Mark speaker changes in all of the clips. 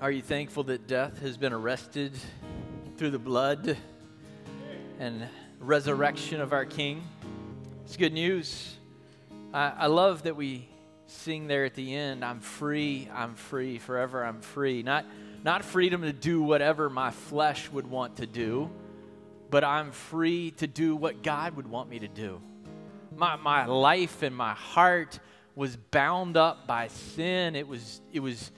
Speaker 1: Are you thankful that death has been arrested through the blood and resurrection of our King? It's good news. I, I love that we sing there at the end, I'm free, I'm free, forever I'm free. Not, not freedom to do whatever my flesh would want to do, but I'm free to do what God would want me to do. My, my life and my heart was bound up by sin. It was, it was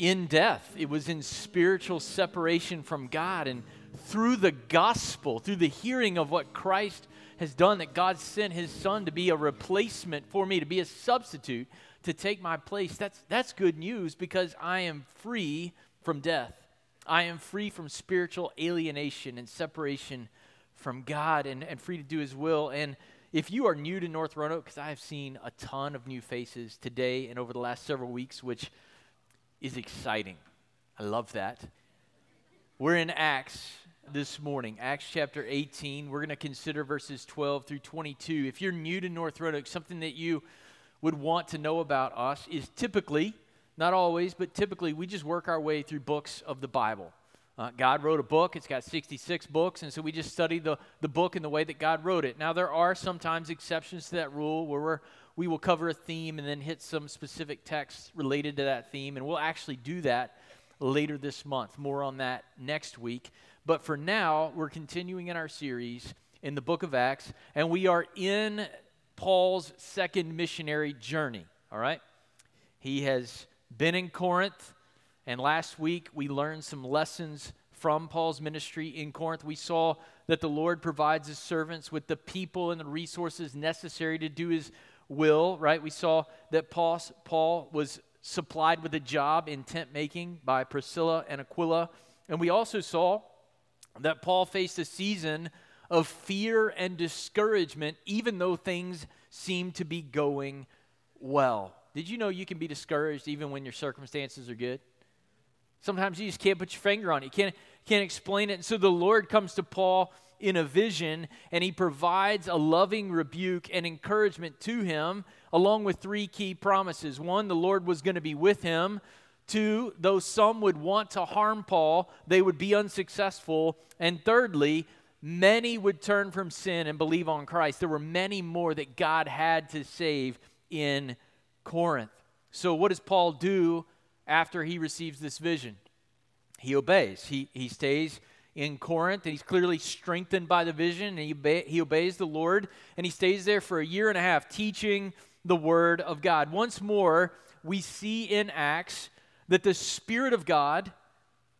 Speaker 1: in death, it was in spiritual separation from God. And through the gospel, through the hearing of what Christ has done, that God sent his son to be a replacement for me, to be a substitute, to take my place, that's, that's good news because I am free from death. I am free from spiritual alienation and separation from God and, and free to do his will. And if you are new to North Roanoke, because I have seen a ton of new faces today and over the last several weeks, which is exciting. I love that. We're in Acts this morning, Acts chapter 18. We're going to consider verses 12 through 22. If you're new to North Roanoke, something that you would want to know about us is typically, not always, but typically, we just work our way through books of the Bible. Uh, God wrote a book, it's got 66 books, and so we just study the, the book in the way that God wrote it. Now, there are sometimes exceptions to that rule where we're we will cover a theme and then hit some specific texts related to that theme. And we'll actually do that later this month. More on that next week. But for now, we're continuing in our series in the book of Acts, and we are in Paul's second missionary journey. All right? He has been in Corinth, and last week we learned some lessons from Paul's ministry in Corinth. We saw that the Lord provides his servants with the people and the resources necessary to do his will, right? We saw that Paul, Paul was supplied with a job in tent making by Priscilla and Aquila. And we also saw that Paul faced a season of fear and discouragement, even though things seemed to be going well. Did you know you can be discouraged even when your circumstances are good? Sometimes you just can't put your finger on it. You can't, can't explain it. And so the Lord comes to Paul in a vision, and he provides a loving rebuke and encouragement to him, along with three key promises. One, the Lord was going to be with him. Two, though some would want to harm Paul, they would be unsuccessful. And thirdly, many would turn from sin and believe on Christ. There were many more that God had to save in Corinth. So, what does Paul do after he receives this vision? He obeys, he, he stays in Corinth, and he's clearly strengthened by the vision, and he, obe- he obeys the Lord, and he stays there for a year and a half teaching the Word of God. Once more, we see in Acts that the Spirit of God,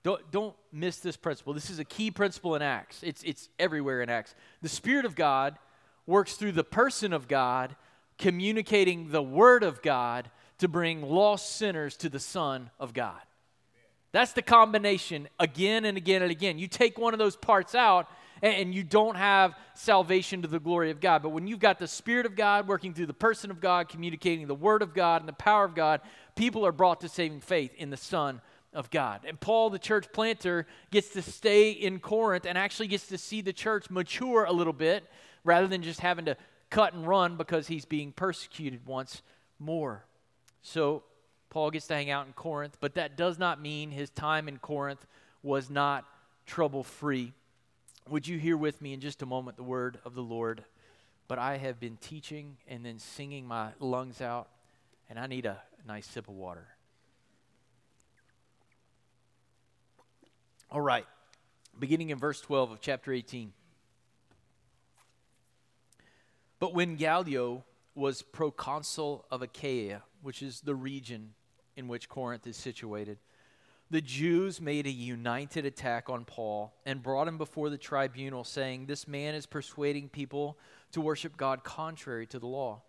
Speaker 1: don't, don't miss this principle. This is a key principle in Acts, it's, it's everywhere in Acts. The Spirit of God works through the person of God, communicating the Word of God to bring lost sinners to the Son of God. That's the combination again and again and again. You take one of those parts out, and you don't have salvation to the glory of God. But when you've got the Spirit of God working through the person of God, communicating the Word of God and the power of God, people are brought to saving faith in the Son of God. And Paul, the church planter, gets to stay in Corinth and actually gets to see the church mature a little bit rather than just having to cut and run because he's being persecuted once more. So Paul gets to hang out in Corinth, but that does not mean his time in Corinth was not trouble free. Would you hear with me in just a moment the word of the Lord? But I have been teaching and then singing my lungs out, and I need a nice sip of water. All right, beginning in verse 12 of chapter 18. But when Gallio was proconsul of Achaia, which is the region in which Corinth is situated. The Jews made a united attack on Paul and brought him before the tribunal, saying, This man is persuading people to worship God contrary to the law.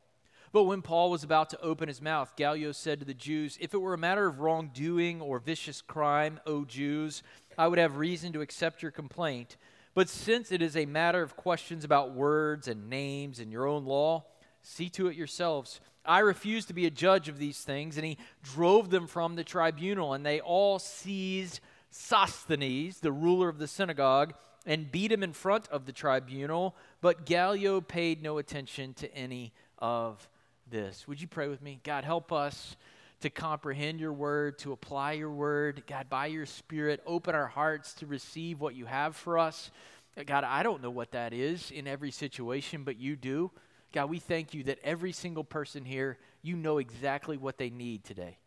Speaker 1: But when Paul was about to open his mouth, Gallio said to the Jews, If it were a matter of wrongdoing or vicious crime, O Jews, I would have reason to accept your complaint. But since it is a matter of questions about words and names and your own law, see to it yourselves. I refuse to be a judge of these things. And he drove them from the tribunal, and they all seized Sosthenes, the ruler of the synagogue, and beat him in front of the tribunal. But Gallio paid no attention to any of this. Would you pray with me? God, help us to comprehend your word, to apply your word. God, by your spirit, open our hearts to receive what you have for us. God, I don't know what that is in every situation, but you do. God, we thank you that every single person here, you know exactly what they need today.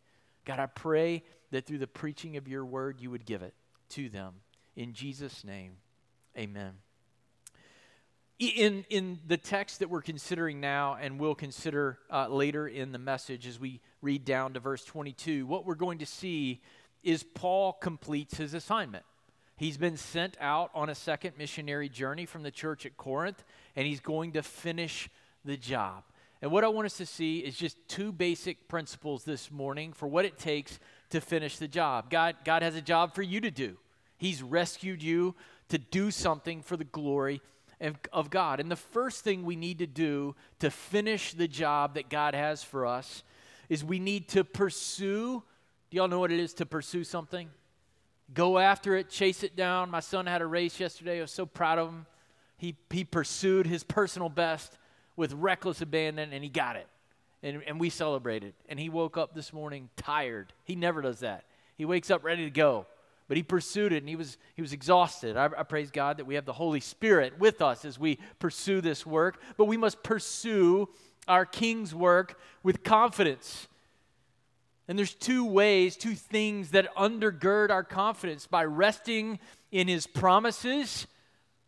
Speaker 1: God, I pray that through the preaching of your word, you would give it to them. In Jesus' name, amen in, in the text that we're considering now and we'll consider uh, later in the message as we read down to verse 22, what we're going to see is Paul completes his assignment. He's been sent out on a second missionary journey from the church at Corinth, and he's going to finish the job. And what I want us to see is just two basic principles this morning for what it takes to finish the job. God, God has a job for you to do. He's rescued you to do something for the glory of God. And the first thing we need to do to finish the job that God has for us is we need to pursue. Do y'all know what it is to pursue something? Go after it, chase it down. My son had a race yesterday. I was so proud of him. He, he pursued his personal best with reckless abandon and he got it. And, and we celebrated. And he woke up this morning tired. He never does that. He wakes up ready to go but he pursued it and he was, he was exhausted. I, I, praise God that we have the Holy Spirit with us as we pursue this work, but we must pursue our King's work with confidence. And there's two ways, two things that undergird our confidence by resting in his promises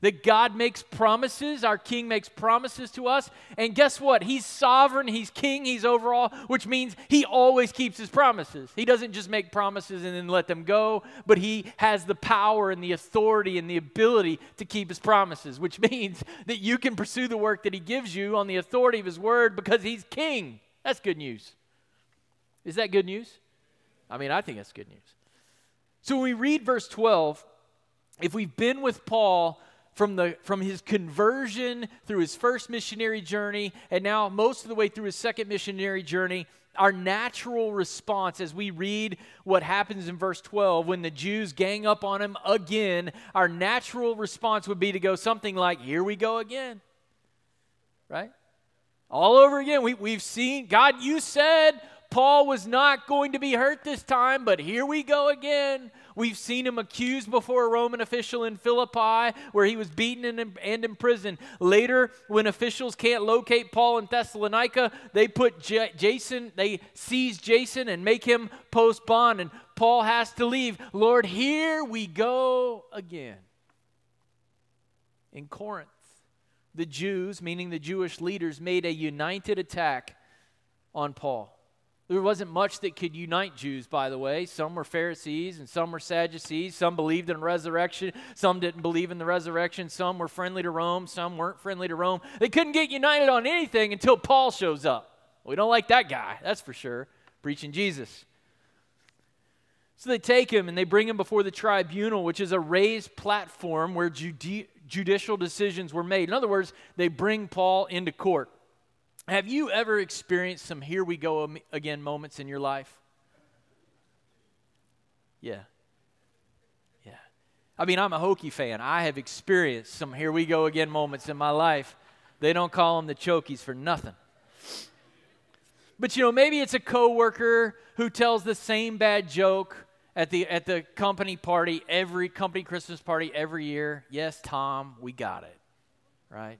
Speaker 1: that God makes promises, our King makes promises to us. And guess what? He's sovereign, He's King, He's overall, which means He always keeps His promises. He doesn't just make promises and then let them go, but He has the power and the authority and the ability to keep His promises, which means that you can pursue the work that He gives you on the authority of His word because He's King. That's good news. Is that good news? I mean, I think that's good news. So when we read verse 12, if we've been with Paul, from, the, from his conversion through his first missionary journey and now most of the way through his second missionary journey, our natural response as we read what happens in verse 12 when the Jews gang up on him again, our natural response would be to go something like, Here we go again. Right? All over again. We, we've seen, God, you said Paul was not going to be hurt this time, but here we go again. We've seen him accused before a Roman official in Philippi, where he was beaten and, and imprisoned. Later, when officials can't locate Paul in Thessalonica, they put J- Jason, they seize Jason and make him post bond, and Paul has to leave. Lord, here we go again. In Corinth, the Jews, meaning the Jewish leaders, made a united attack on Paul. There wasn't much that could unite Jews, by the way. Some were Pharisees and some were Sadducees. Some believed in resurrection. Some didn't believe in the resurrection. Some were friendly to Rome. Some weren't friendly to Rome. They couldn't get united on anything until Paul shows up. We don't like that guy, that's for sure, preaching Jesus. So they take him and they bring him before the tribunal, which is a raised platform where judi- judicial decisions were made. In other words, they bring Paul into court. Have you ever experienced some here we go again moments in your life? Yeah. Yeah. I mean, I'm a Hokie fan. I have experienced some here we go again moments in my life. They don't call them the chokies for nothing. But you know, maybe it's a coworker who tells the same bad joke at the at the company party every company Christmas party every year. Yes, Tom, we got it. Right?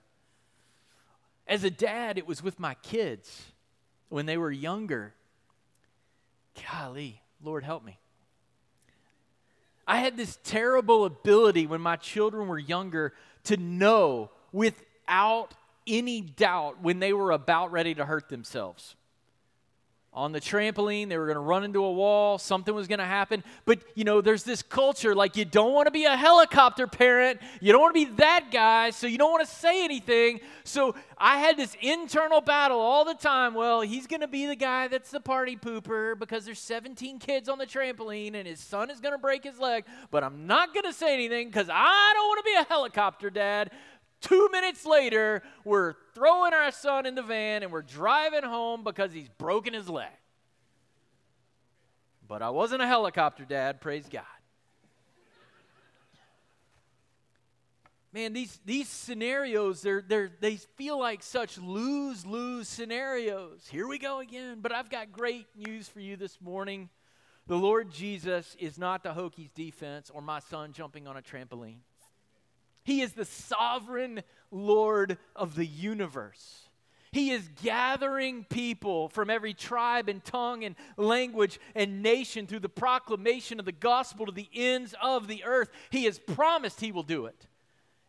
Speaker 1: As a dad, it was with my kids when they were younger. Golly, Lord help me. I had this terrible ability when my children were younger to know without any doubt when they were about ready to hurt themselves. On the trampoline. They were going to run into a wall. Something was going to happen. But, you know, there's this culture like you don't want to be a helicopter parent. You don't want to be that guy. So you don't want to say anything. So I had this internal battle all the time. Well, he's going to be the guy that's the party pooper because there's 17 kids on the trampoline and his son is going to break his leg. But I'm not going to say anything because I don't want to be a helicopter dad. Two minutes later, we're throwing our son in the van and we're driving home because he's broken his leg. But I wasn't a helicopter dad, praise God. Man, these, these scenarios, they're, they're, they feel like such lose lose scenarios. Here we go again. But I've got great news for you this morning. The Lord Jesus is not the Hokies defense or my son jumping on a trampoline. He is the sovereign Lord of the universe. He is gathering people from every tribe and tongue and language and nation through the proclamation of the gospel to the ends of the earth. He has promised He will do it.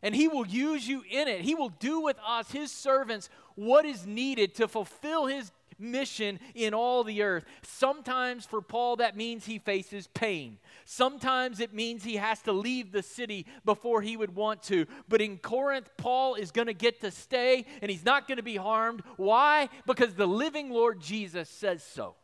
Speaker 1: And He will use you in it. He will do with us, His servants, what is needed to fulfill His mission in all the earth. Sometimes for Paul, that means he faces pain. Sometimes it means he has to leave the city before he would want to. But in Corinth, Paul is going to get to stay and he's not going to be harmed. Why? Because the living Lord Jesus says so.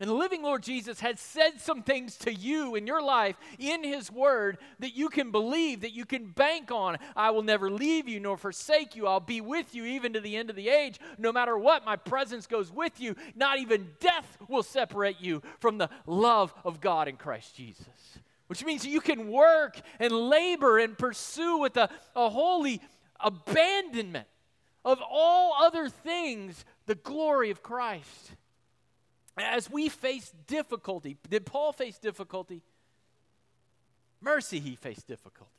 Speaker 1: And the living Lord Jesus has said some things to you in your life in His Word that you can believe, that you can bank on. I will never leave you nor forsake you. I'll be with you even to the end of the age. No matter what, my presence goes with you. Not even death will separate you from the love of God in Christ Jesus. Which means you can work and labor and pursue with a, a holy abandonment of all other things the glory of Christ. As we face difficulty, did Paul face difficulty? Mercy, he faced difficulty.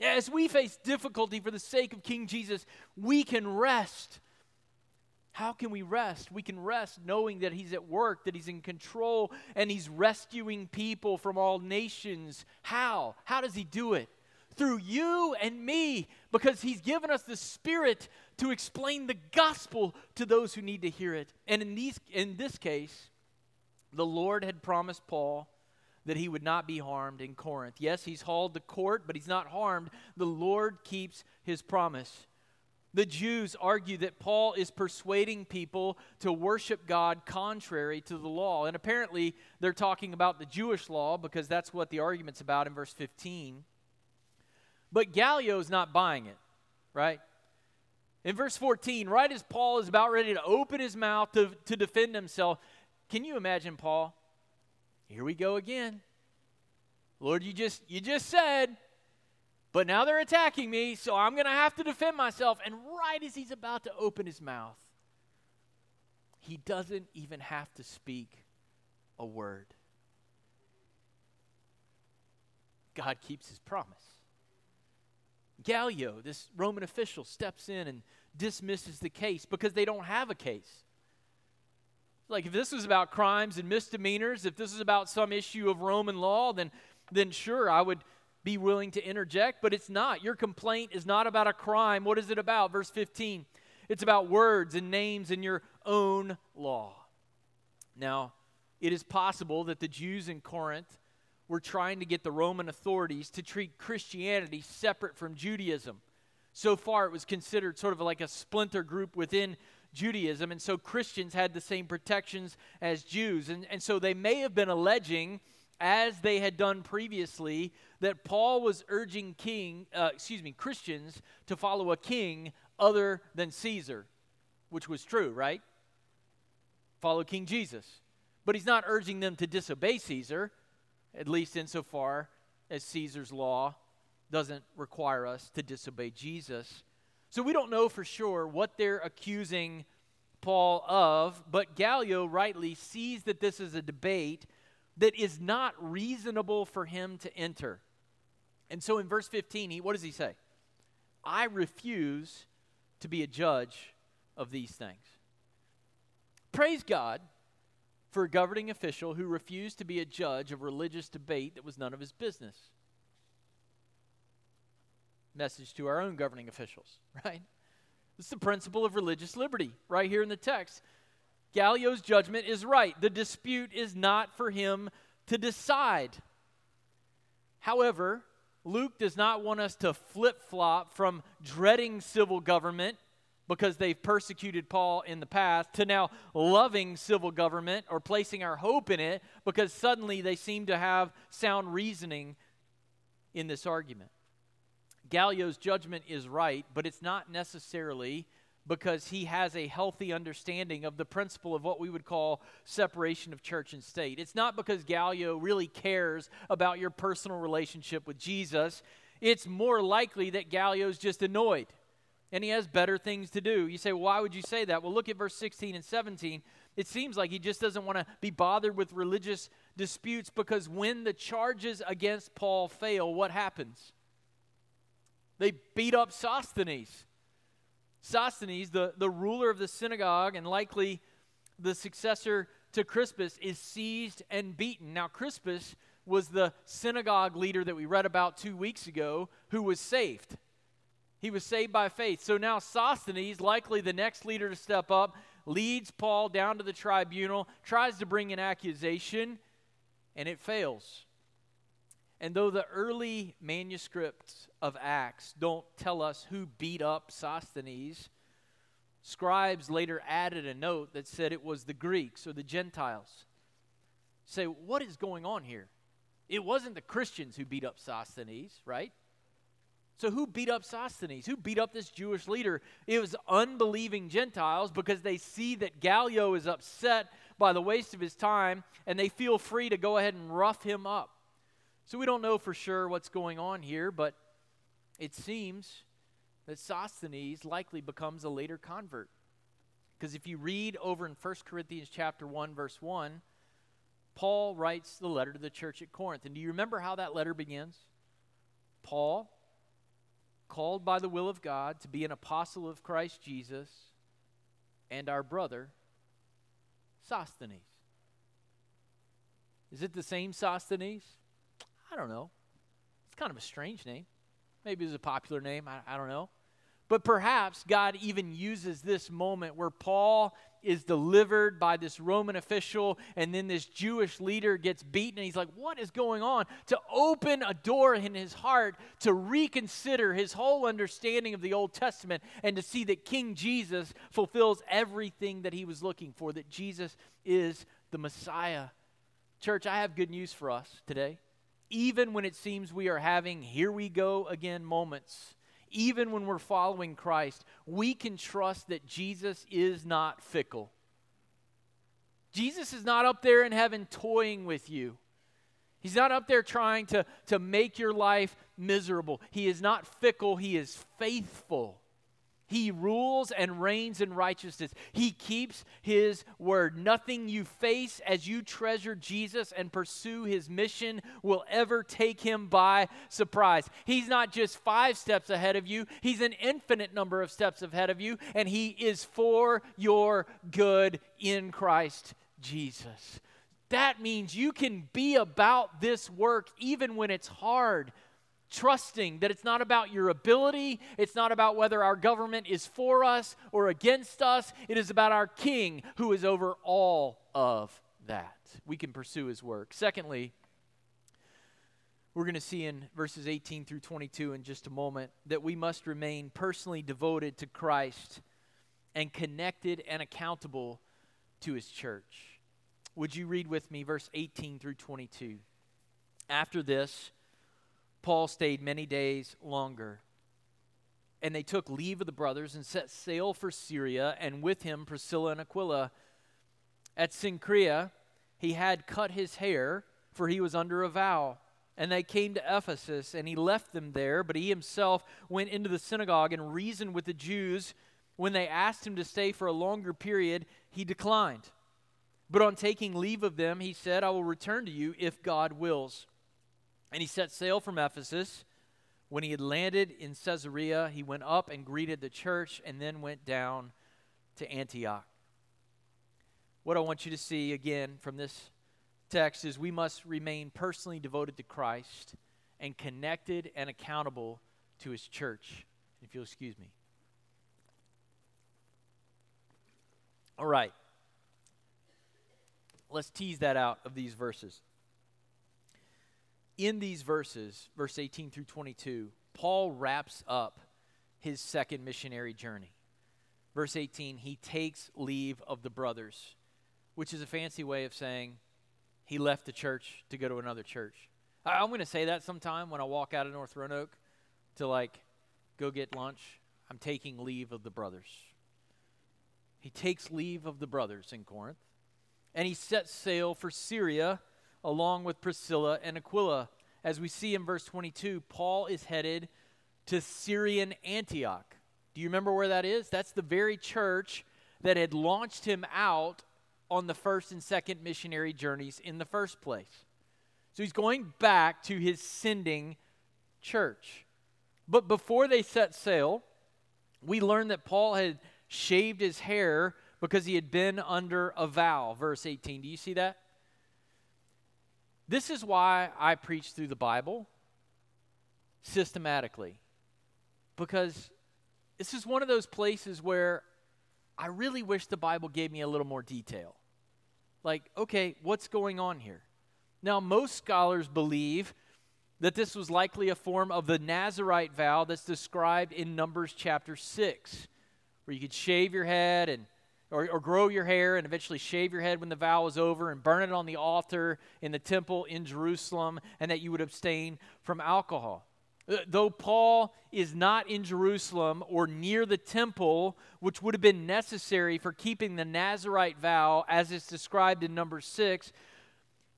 Speaker 1: As we face difficulty for the sake of King Jesus, we can rest. How can we rest? We can rest knowing that He's at work, that He's in control, and He's rescuing people from all nations. How? How does He do it? Through you and me, because He's given us the Spirit to explain the gospel to those who need to hear it. And in, these, in this case, the Lord had promised Paul that he would not be harmed in Corinth. Yes, he's hauled to court, but he's not harmed. The Lord keeps his promise. The Jews argue that Paul is persuading people to worship God contrary to the law. And apparently, they're talking about the Jewish law because that's what the argument's about in verse 15. But Gallio's not buying it, right? In verse 14, right as Paul is about ready to open his mouth to, to defend himself, can you imagine Paul? Here we go again. Lord, you just you just said, but now they're attacking me, so I'm going to have to defend myself. And right as he's about to open his mouth, he doesn't even have to speak a word. God keeps his promise. Gallio, this Roman official, steps in and dismisses the case because they don't have a case. Like if this was about crimes and misdemeanors, if this is about some issue of Roman law, then then sure, I would be willing to interject, but it's not. Your complaint is not about a crime. What is it about? Verse 15. It's about words and names in your own law. Now, it is possible that the Jews in Corinth were trying to get the Roman authorities to treat Christianity separate from Judaism. So far, it was considered sort of like a splinter group within Judaism, and so Christians had the same protections as Jews. And, and so they may have been alleging, as they had done previously, that Paul was urging king, uh, excuse me, Christians to follow a king other than Caesar, which was true, right? Follow King Jesus. But he's not urging them to disobey Caesar, at least insofar as Caesar's law doesn't require us to disobey Jesus. So we don't know for sure what they're accusing Paul of, but Gallio rightly sees that this is a debate that is not reasonable for him to enter. And so in verse 15, he, what does he say? I refuse to be a judge of these things. Praise God for a governing official who refused to be a judge of religious debate that was none of his business message to our own governing officials, right? It's the principle of religious liberty right here in the text. Gallio's judgment is right. The dispute is not for him to decide. However, Luke does not want us to flip flop from dreading civil government because they've persecuted Paul in the past to now loving civil government or placing our hope in it because suddenly they seem to have sound reasoning in this argument. Gallio's judgment is right, but it's not necessarily because he has a healthy understanding of the principle of what we would call separation of church and state. It's not because Gallio really cares about your personal relationship with Jesus. It's more likely that Gallio's just annoyed and he has better things to do. You say, why would you say that? Well, look at verse 16 and 17. It seems like he just doesn't want to be bothered with religious disputes because when the charges against Paul fail, what happens? They beat up Sosthenes. Sosthenes, the, the ruler of the synagogue and likely the successor to Crispus, is seized and beaten. Now, Crispus was the synagogue leader that we read about two weeks ago who was saved. He was saved by faith. So now Sosthenes, likely the next leader to step up, leads Paul down to the tribunal, tries to bring an accusation, and it fails. And though the early manuscripts of Acts don't tell us who beat up Sosthenes, scribes later added a note that said it was the Greeks or the Gentiles. Say, what is going on here? It wasn't the Christians who beat up Sosthenes, right? So, who beat up Sosthenes? Who beat up this Jewish leader? It was unbelieving Gentiles because they see that Gallio is upset by the waste of his time and they feel free to go ahead and rough him up. So we don't know for sure what's going on here, but it seems that Sosthenes likely becomes a later convert. Because if you read over in 1 Corinthians chapter 1 verse 1, Paul writes the letter to the church at Corinth. And do you remember how that letter begins? Paul, called by the will of God to be an apostle of Christ Jesus, and our brother Sosthenes. Is it the same Sosthenes? I don't know. It's kind of a strange name. Maybe it's a popular name. I, I don't know. But perhaps God even uses this moment where Paul is delivered by this Roman official and then this Jewish leader gets beaten and he's like, What is going on? to open a door in his heart to reconsider his whole understanding of the Old Testament and to see that King Jesus fulfills everything that he was looking for, that Jesus is the Messiah. Church, I have good news for us today even when it seems we are having here we go again moments, even when we're following Christ, we can trust that Jesus is not fickle. Jesus is not up there in heaven toying with you. He's not up there trying to, to make your life miserable. He is not fickle, he is faithful. He rules and reigns in righteousness. He keeps his word. Nothing you face as you treasure Jesus and pursue his mission will ever take him by surprise. He's not just five steps ahead of you, he's an infinite number of steps ahead of you, and he is for your good in Christ Jesus. That means you can be about this work even when it's hard trusting that it's not about your ability, it's not about whether our government is for us or against us. It is about our King who is over all of that. We can pursue his work. Secondly, we're going to see in verses 18 through 22 in just a moment that we must remain personally devoted to Christ and connected and accountable to his church. Would you read with me verse 18 through 22? After this, Paul stayed many days longer. And they took leave of the brothers and set sail for Syria, and with him Priscilla and Aquila. At Cenchrea, he had cut his hair, for he was under a vow. And they came to Ephesus, and he left them there, but he himself went into the synagogue and reasoned with the Jews. When they asked him to stay for a longer period, he declined. But on taking leave of them, he said, I will return to you if God wills. And he set sail from Ephesus. When he had landed in Caesarea, he went up and greeted the church and then went down to Antioch. What I want you to see again from this text is we must remain personally devoted to Christ and connected and accountable to his church. If you'll excuse me. All right. Let's tease that out of these verses. In these verses, verse 18 through 22, Paul wraps up his second missionary journey. Verse 18, he takes leave of the brothers, which is a fancy way of saying he left the church to go to another church. I'm going to say that sometime when I walk out of North Roanoke to like go get lunch. I'm taking leave of the brothers. He takes leave of the brothers in Corinth and he sets sail for Syria along with Priscilla and Aquila. As we see in verse 22, Paul is headed to Syrian Antioch. Do you remember where that is? That's the very church that had launched him out on the first and second missionary journeys in the first place. So he's going back to his sending church. But before they set sail, we learn that Paul had shaved his hair because he had been under a vow. Verse 18. Do you see that? This is why I preach through the Bible systematically. Because this is one of those places where I really wish the Bible gave me a little more detail. Like, okay, what's going on here? Now, most scholars believe that this was likely a form of the Nazarite vow that's described in Numbers chapter 6, where you could shave your head and or, or, grow your hair and eventually shave your head when the vow is over and burn it on the altar in the temple in Jerusalem, and that you would abstain from alcohol. Uh, though Paul is not in Jerusalem or near the temple, which would have been necessary for keeping the Nazarite vow as it's described in number six,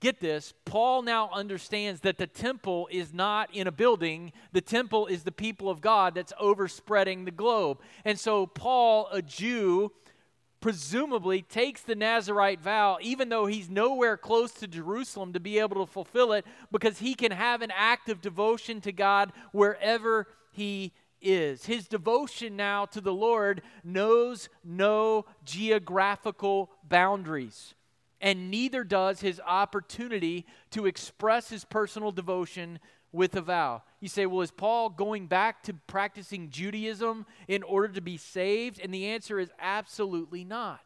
Speaker 1: get this Paul now understands that the temple is not in a building, the temple is the people of God that's overspreading the globe. And so, Paul, a Jew, presumably takes the Nazarite vow, even though he's nowhere close to Jerusalem to be able to fulfill it, because he can have an act of devotion to God wherever he is. His devotion now to the Lord knows no geographical boundaries, and neither does his opportunity to express his personal devotion with a vow. You say, well, is Paul going back to practicing Judaism in order to be saved? And the answer is absolutely not.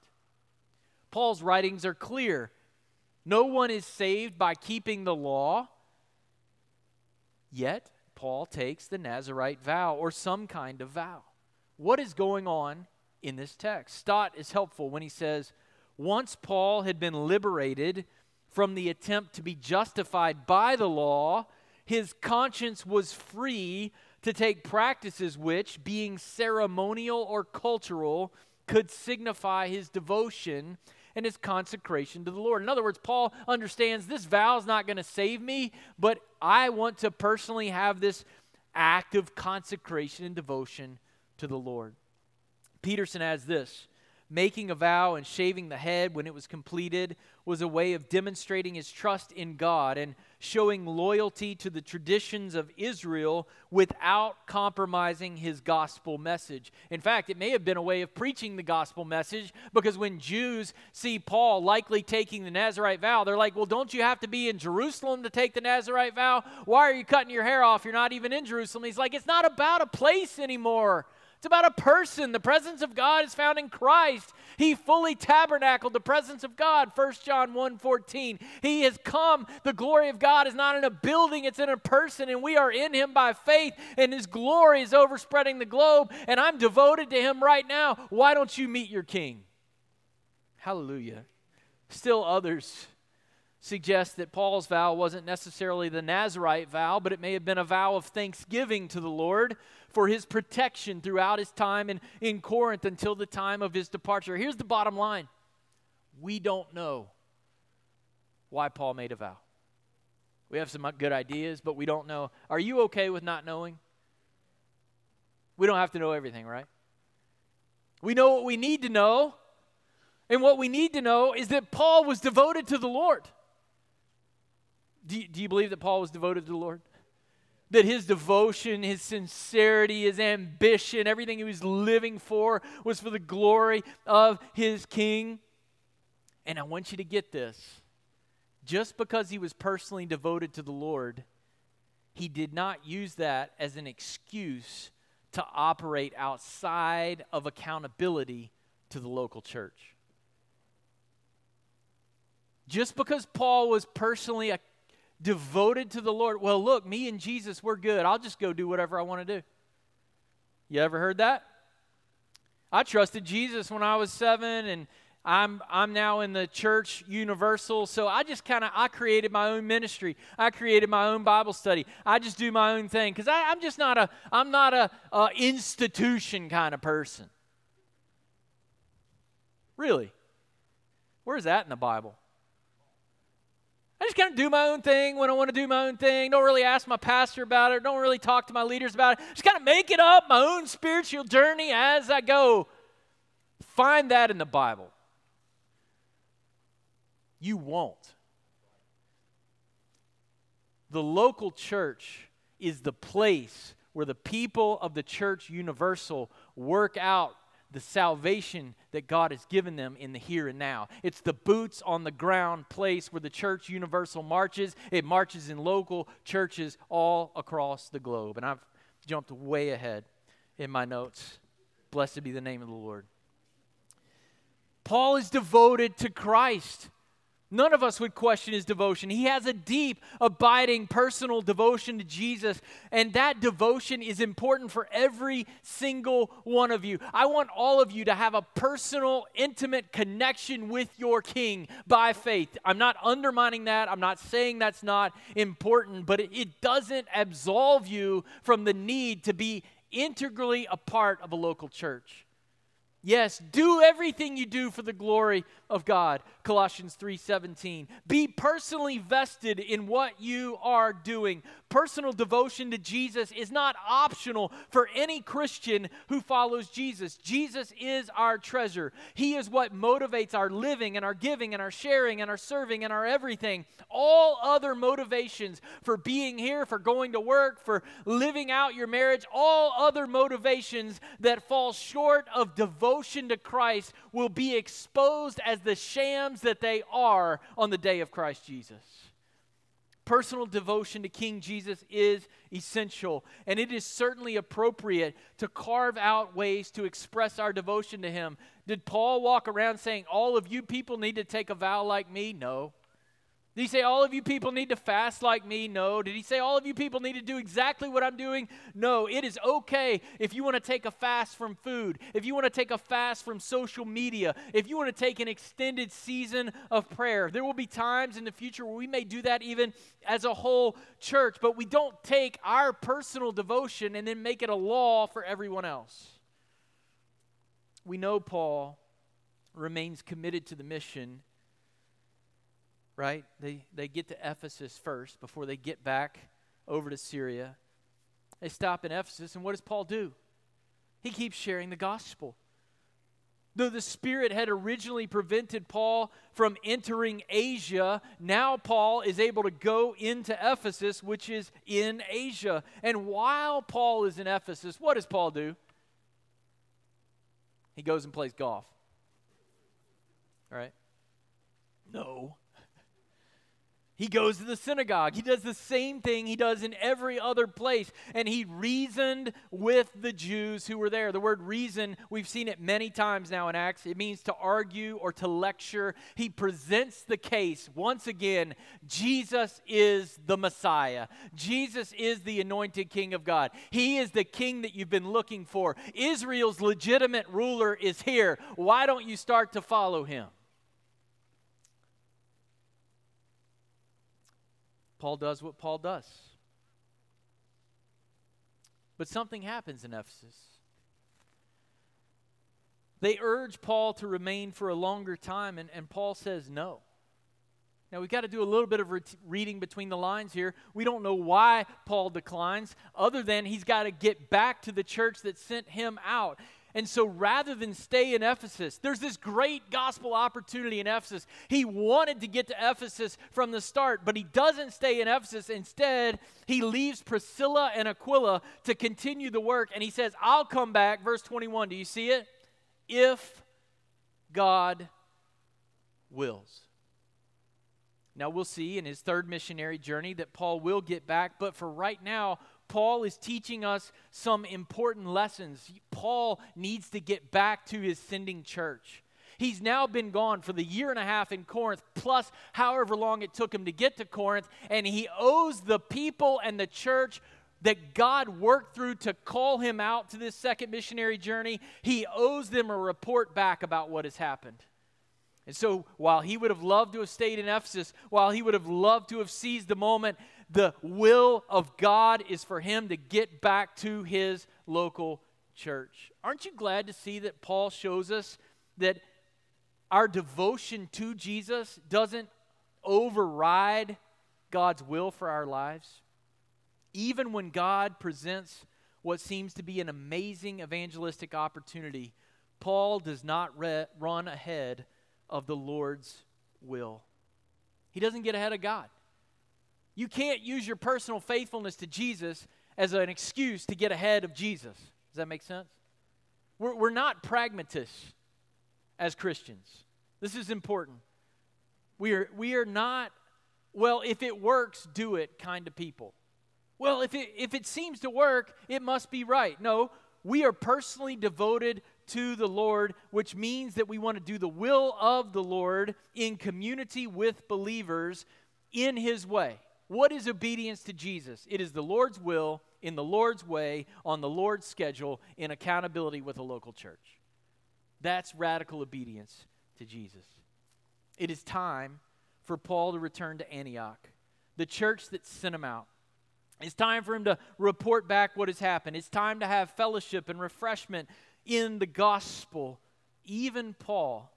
Speaker 1: Paul's writings are clear. No one is saved by keeping the law. Yet, Paul takes the Nazarite vow or some kind of vow. What is going on in this text? Stott is helpful when he says, Once Paul had been liberated from the attempt to be justified by the law, his conscience was free to take practices which, being ceremonial or cultural, could signify his devotion and his consecration to the Lord. In other words, Paul understands this vow is not going to save me, but I want to personally have this act of consecration and devotion to the Lord. Peterson adds this making a vow and shaving the head when it was completed was a way of demonstrating his trust in God and showing loyalty to the traditions of Israel without compromising his gospel message. In fact, it may have been a way of preaching the gospel message because when Jews see Paul likely taking the Nazarite vow, they're like, Well, don't you have to be in Jerusalem to take the Nazarite vow? Why are you cutting your hair off? You're not even in Jerusalem. He's like, It's not about a place anymore. It's about a person. The presence of God is found in Christ. He fully tabernacled the presence of God. 1 John 1 14. He has come. The glory of God is not in a building, it's in a person, and we are in him by faith, and his glory is overspreading the globe, and I'm devoted to him right now. Why don't you meet your king? Hallelujah. Still others suggest that Paul's vow wasn't necessarily the Nazarite vow, but it may have been a vow of thanksgiving to the Lord for his protection throughout his time in, in Corinth until the time of his departure. Here's the bottom line we don't know why Paul made a vow. We have some good ideas, but we don't know. Are you okay with not knowing? We don't have to know everything, right? We know what we need to know. And what we need to know is that Paul was devoted to the Lord. Do you, do you believe that Paul was devoted to the Lord? That his devotion, his sincerity, his ambition, everything he was living for was for the glory of his king. And I want you to get this. Just because he was personally devoted to the Lord, he did not use that as an excuse to operate outside of accountability to the local church. Just because Paul was personally a, devoted to the Lord, well, look, me and Jesus, we're good. I'll just go do whatever I want to do. You ever heard that? I trusted Jesus when I was seven, and I'm I'm now in the church universal. So I just kind of I created my own ministry. I created my own Bible study. I just do my own thing because I'm just not a I'm not a, a institution kind of person. Really, where's that in the Bible? Kind of do my own thing when I want to do my own thing. Don't really ask my pastor about it. Don't really talk to my leaders about it. Just kind of make it up my own spiritual journey as I go. Find that in the Bible. You won't. The local church is the place where the people of the church universal work out the salvation that God has given them in the here and now. It's the boots on the ground place where the church universal marches. It marches in local churches all across the globe. And I've jumped way ahead in my notes. Blessed be the name of the Lord. Paul is devoted to Christ. None of us would question his devotion. He has a deep, abiding, personal devotion to Jesus, and that devotion is important for every single one of you. I want all of you to have a personal, intimate connection with your King by faith. I'm not undermining that, I'm not saying that's not important, but it, doesn't absolve you from the need to be integrally a part of a local church. Yes, do everything you do for the glory of God. Colossians 3:17. Be personally vested in what you are doing. Personal devotion to Jesus is not optional for any Christian who follows Jesus. Jesus is our treasure. He is what motivates our living and our giving and our sharing and our serving and our everything. All other motivations for being here, for going to work, for living out your marriage, all other motivations that fall short of devotion to Christ will be exposed as the shams that they are on the day of Christ Jesus. Personal devotion to King Jesus is essential, and it is certainly appropriate to carve out ways to express our devotion to Him. Did Paul walk around saying, All of you people need to take a vow like me? No. Did he say all of you people need to fast like me? No. Did he say all of you people need to do exactly what I'm doing? No. It is okay if you want to take a fast from food, if you want to take a fast from social media, if you want to take an extended season of prayer. There will be times in the future where we may do that even as a whole church, but we don't take our personal devotion and then make it a law for everyone else. We know Paul remains committed to the mission right? They, they get to Ephesus first before they get back over to Syria. They stop in Ephesus, and what does Paul do? He keeps sharing the gospel. Though the Spirit had originally prevented Paul from entering Asia, now Paul is able to go into Ephesus, which is in Asia. And while Paul is in Ephesus, what does Paul do? He goes and plays golf. All right? No. He goes to the synagogue. He does the same thing he does in every other place. And he reasoned with the Jews who were there. The word reason, we've seen it many times now in Acts. It means to argue or to lecture. He presents the case once again Jesus is the Messiah, Jesus is the anointed King of God. He is the king that you've been looking for. Israel's legitimate ruler is here. Why don't you start to follow him? Paul does what Paul does. But something happens in Ephesus. They urge Paul to remain for a longer time, and, and Paul says no. Now, we've got to do a little bit of re- reading between the lines here. We don't know why Paul declines, other than he's got to get back to the church that sent him out. And so rather than stay in Ephesus, there's this great gospel opportunity in Ephesus. He wanted to get to Ephesus from the start, but he doesn't stay in Ephesus. Instead, he leaves Priscilla and Aquila to continue the work. And he says, I'll come back. Verse 21, do you see it? If God wills. Now, we'll see in his third missionary journey that Paul will get back, but for right now, Paul is teaching us some important lessons. Paul needs to get back to his sending church. He's now been gone for the year and a half in Corinth, plus however long it took him to get to Corinth, and he owes the people and the church that God worked through to call him out to this second missionary journey, he owes them a report back about what has happened. And so, while he would have loved to have stayed in Ephesus, while he would have loved to have seized the moment, the will of God is for him to get back to his local church. Aren't you glad to see that Paul shows us that our devotion to Jesus doesn't override God's will for our lives? Even when God presents what seems to be an amazing evangelistic opportunity, Paul does not re- run ahead of the Lord's will. He doesn't get ahead of God. You can't use your personal faithfulness to Jesus as an excuse to get ahead of Jesus. Does that make sense? We're, we're not pragmatists as Christians. This is important. We are, we are not, well, if it works, do it kind of people. Well, if it, if it seems to work, it must be right. No, we are personally devoted to the Lord, which means that we want to do the will of the Lord in community with believers in His way. What is obedience to Jesus? It is the Lord's will in the Lord's way on the Lord's schedule in accountability with a local church. That's radical obedience to Jesus. It is time for Paul to return to Antioch, the church that sent him out. It's time for him to report back what has happened. It's time to have fellowship and refreshment in the gospel, even Paul,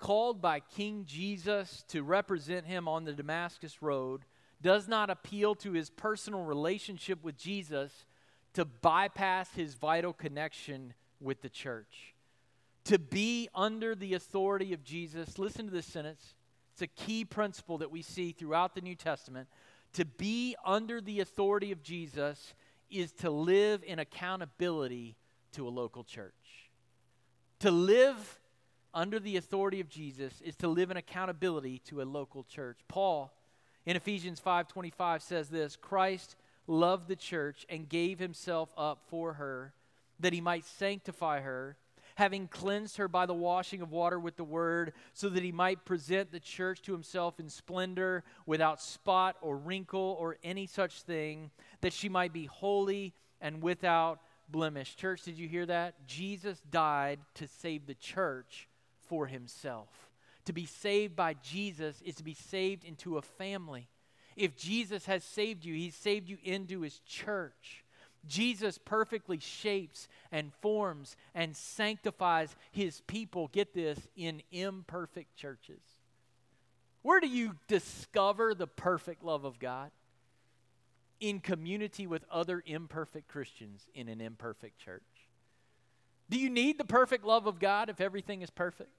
Speaker 1: called by King Jesus to represent him on the Damascus Road, does not appeal to his personal relationship with Jesus to bypass his vital connection with the church. To be under the authority of Jesus, listen to this sentence. It's a key principle that we see throughout the New Testament. To be under the authority of Jesus is to live in accountability to a local church. To live under the authority of Jesus is to live in accountability to a local church. Paul in Ephesians 5:25 says this, Christ loved the church and gave himself up for her that he might sanctify her having cleansed her by the washing of water with the word, so that he might present the church to himself in splendor, without spot or wrinkle or any such thing, that she might be holy and without blemish. Church, did you hear that? Jesus died to save the church for himself. To be saved by Jesus is to be saved into a family. If Jesus has saved you, he's saved you into his church. Jesus perfectly shapes and forms and sanctifies his people, get this, in imperfect churches. Where do you discover the perfect love of God? in community with other imperfect Christians in an imperfect church. Do you need the perfect love of God if everything is perfect?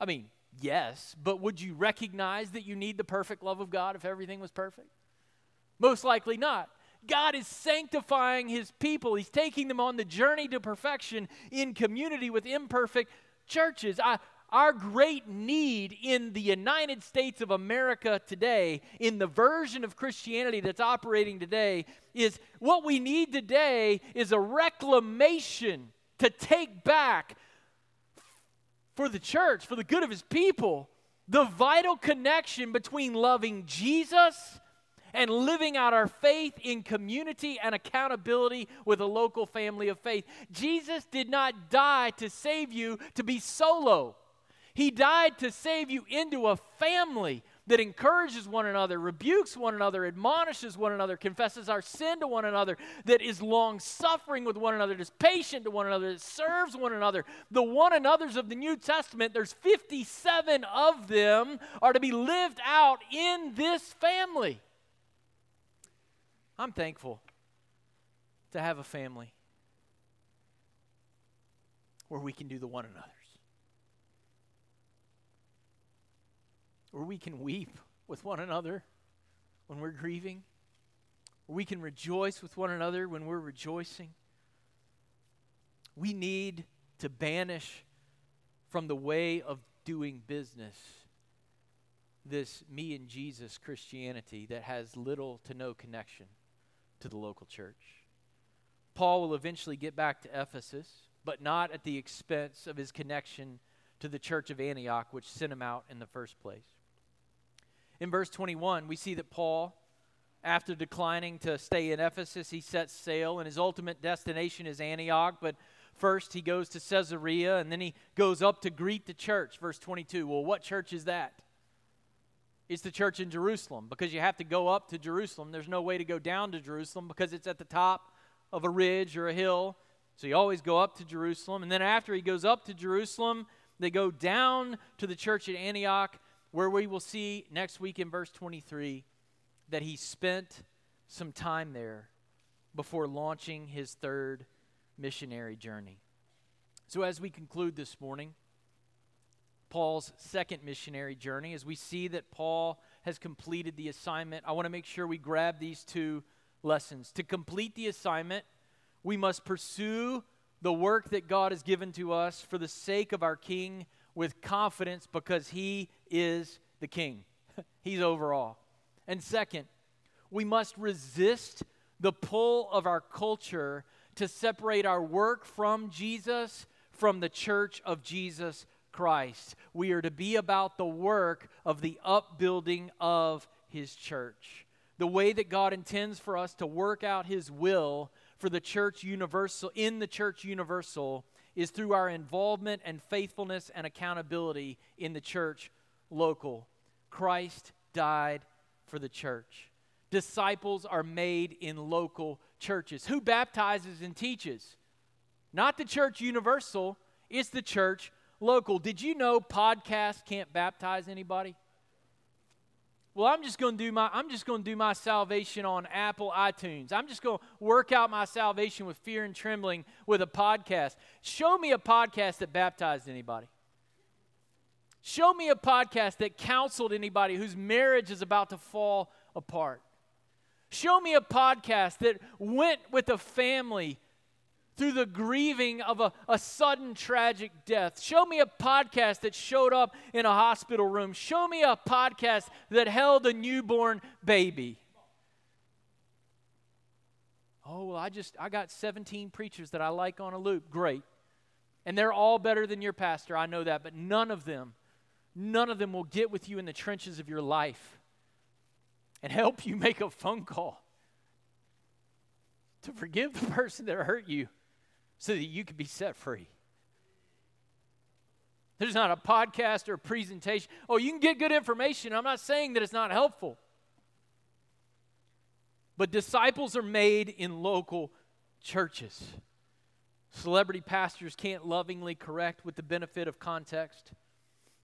Speaker 1: I mean, yes, but would you recognize that you need the perfect love of God if everything was perfect? Most likely not. God is sanctifying his people. He's taking them on the journey to perfection in community with imperfect churches. I, our great need in the United States of America today, in the version of Christianity that's operating today, is what we need today is a reclamation to take back for the church, for the good of his people, the vital connection between loving Jesus and living out our faith in community and accountability with a local family of faith. Jesus did not die to save you to be solo. He died to save you into a family that encourages one another, rebukes one another, admonishes one another, confesses our sin to one another, that is long suffering with one another, that is patient to one another, that serves one another. The one another's of the New Testament, there's 57 of them, are to be lived out in this family. I'm thankful to have a family where we can do the one another. Where we can weep with one another when we're grieving, where we can rejoice with one another when we're rejoicing. We need to banish from the way of doing business this me and Jesus Christianity that has little to no connection to the local church. Paul will eventually get back to Ephesus, but not at the expense of his connection to the church of Antioch, which sent him out in the first place. In verse 21, we see that Paul, after declining to stay in Ephesus, he sets sail, and his ultimate destination is Antioch. But first, he goes to Caesarea, and then he goes up to greet the church. Verse 22. Well, what church is that? It's the church in Jerusalem because you have to go up to Jerusalem. There's no way to go down to Jerusalem because it's at the top of a ridge or a hill. So you always go up to Jerusalem. And then after he goes up to Jerusalem, they go down to the church at Antioch, where we will see next week in verse 23 that he spent some time there before launching his third missionary journey. So, as we conclude this morning, Paul's second missionary journey, as we see that Paul has completed the assignment, I want to make sure we grab these two lessons. To complete the assignment, we must pursue the work that God has given to us for the sake of our King with confidence because He is the King. He's over all. And second, we must resist the pull of our culture to separate our work from Jesus from the church of Jesus Christ. We are to be about the work of the upbuilding of His church. The way that God intends for us to work out His will for the church universal in the church universal is through our involvement and faithfulness and accountability in the church local. Christ died for the church. Disciples are made in local churches. Who baptizes and teaches? Not the church universal, it's the church local. Did you know podcasts can't baptize anybody? Well i'm just going to do my i'm just going to do my salvation on apple itunes. I'm just going to work out my salvation with fear and trembling with a podcast. Show me a podcast that baptized anybody. Show me a podcast that counseled anybody whose marriage is about to fall apart. Show me a podcast that went with a family through the grieving of a, a sudden tragic death. Show me a podcast that showed up in a hospital room. Show me a podcast that held a newborn baby. Oh, well, I just, I got 17 preachers that I like on a loop. Great. And they're all better than your pastor. I know that. But none of them, none of them will get with you in the trenches of your life and help you make a phone call to forgive the person that hurt you so that you can be set free. There's not a podcast or a presentation. Oh, you can get good information. I'm not saying that it's not helpful. But disciples are made in local churches. Celebrity pastors can't lovingly correct with the benefit of context.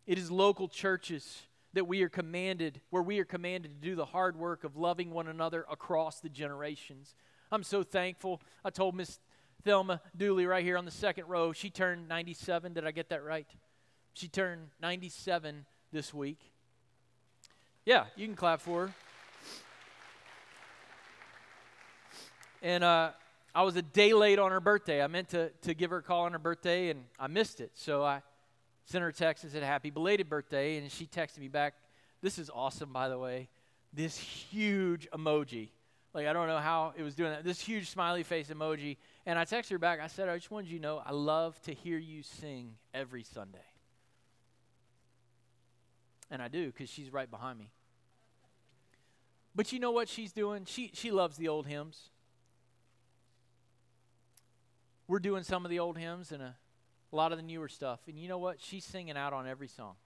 Speaker 1: It is local churches that we are commanded, where we are commanded to do the hard work of loving one another across the generations. I'm so thankful. I told Miss Thelma Dooley right here on the second row. She turned 97. Did I get that right? She turned 97 this week. Yeah, you can clap for her. And uh, I was a day late on her birthday. I meant to, to give her a call on her birthday, and I missed it. So I sent her a text and said, Happy belated birthday. And she texted me back, This is awesome, by the way. This huge emoji. Like, I don't know how it was doing that. This huge smiley face emoji. And I texted her back. I said, I just wanted you to know I love to hear you sing every Sunday. And I do because she's right behind me. But you know what she's doing? She, she loves the old hymns. We're doing some of the old hymns and a, a lot of the newer stuff. And you know what? She's singing out on every song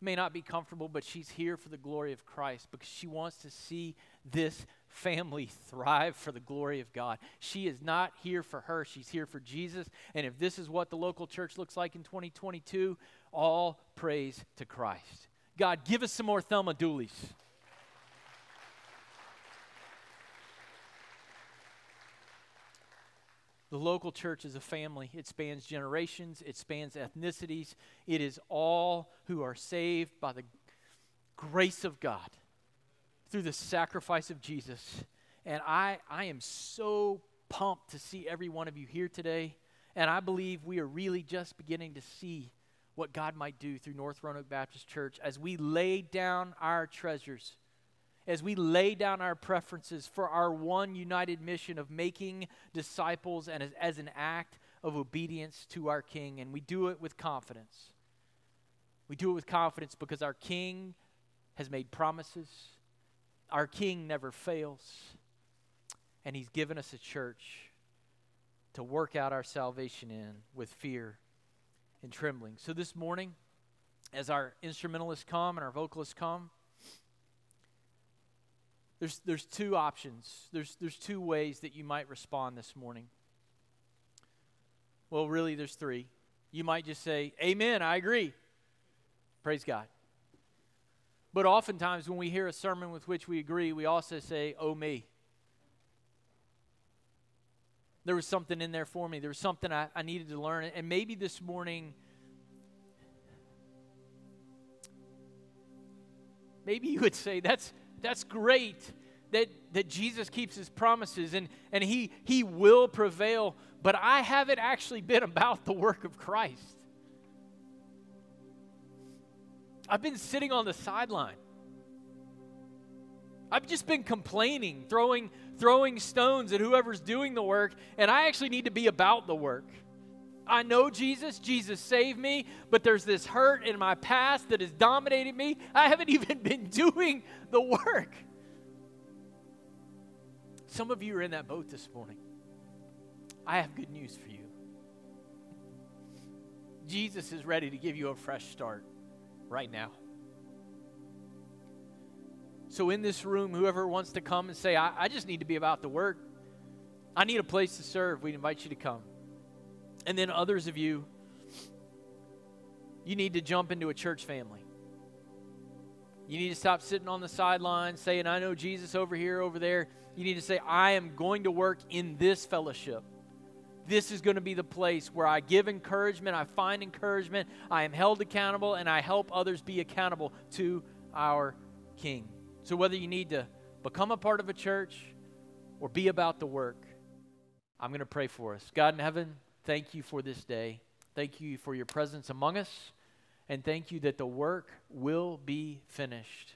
Speaker 1: may not be comfortable, but she's here for the glory of Christ because she wants to see this family thrive for the glory of God. She is not here for her, she's here for Jesus. And if this is what the local church looks like in 2022, all praise to Christ. God, give us some more Thelma Dooleys. The local church is a family. It spans generations, it spans ethnicities. It is all who are saved by the grace of God through the sacrifice of Jesus. And I, I am so pumped to see every one of you here today. And I believe we are really just beginning to see what God might do through North Roanoke Baptist Church as we lay down our treasures as we lay down our preferences for our one united mission of making disciples and as, as an act of obedience to our King. And we do it with confidence. We do it with confidence because our King has made promises, our King never fails, and He's given us a church to work out our salvation in with fear and trembling. So this morning, as our instrumentalists come and our vocalists come, there's, there's two options. There's, there's two ways that you might respond this morning. Well, really, there's three. You might just say, Amen, I agree. Praise God. But oftentimes, when we hear a sermon with which we agree, we also say, Oh, me. There was something in there for me. There was something I, I needed to learn. And maybe this morning, maybe you would say, That's, that's great that, that Jesus keeps his promises and, and he, he will prevail, but I haven't actually been about the work of Christ. I've been sitting on the sideline. I've just been complaining, throwing, throwing stones at whoever's doing the work, and I actually need to be about the work. I know Jesus, Jesus saved me, but there's this hurt in my past that has dominated me. I haven't even been doing the work. Some of you are in that boat this morning. I have good news for you. Jesus is ready to give you a fresh start right now. So, in this room, whoever wants to come and say, I, I just need to be about the work, I need a place to serve, we invite you to come. And then, others of you, you need to jump into a church family. You need to stop sitting on the sidelines saying, I know Jesus over here, over there. You need to say, I am going to work in this fellowship. This is going to be the place where I give encouragement, I find encouragement, I am held accountable, and I help others be accountable to our King. So, whether you need to become a part of a church or be about the work, I'm going to pray for us. God in heaven, thank you for this day. Thank you for your presence among us. And thank you that the work will be finished.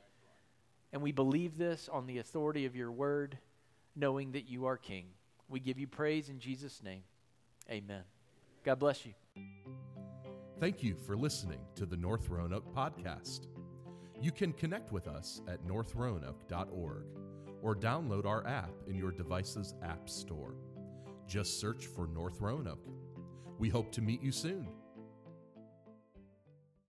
Speaker 1: And we believe this on the authority of your word knowing that you are King. We give you praise in Jesus' name. Amen. God bless you.
Speaker 2: Thank you for listening to the North Roanoke podcast. You can connect with us at northroanoke.org or download our app in your device's app store. Just search for North Roanoke. We hope to meet you soon.